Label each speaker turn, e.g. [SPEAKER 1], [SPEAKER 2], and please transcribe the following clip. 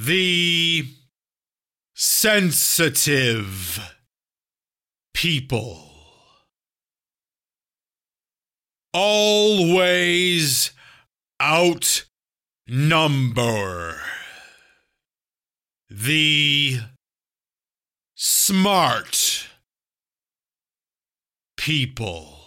[SPEAKER 1] the sensitive people always outnumber the smart people.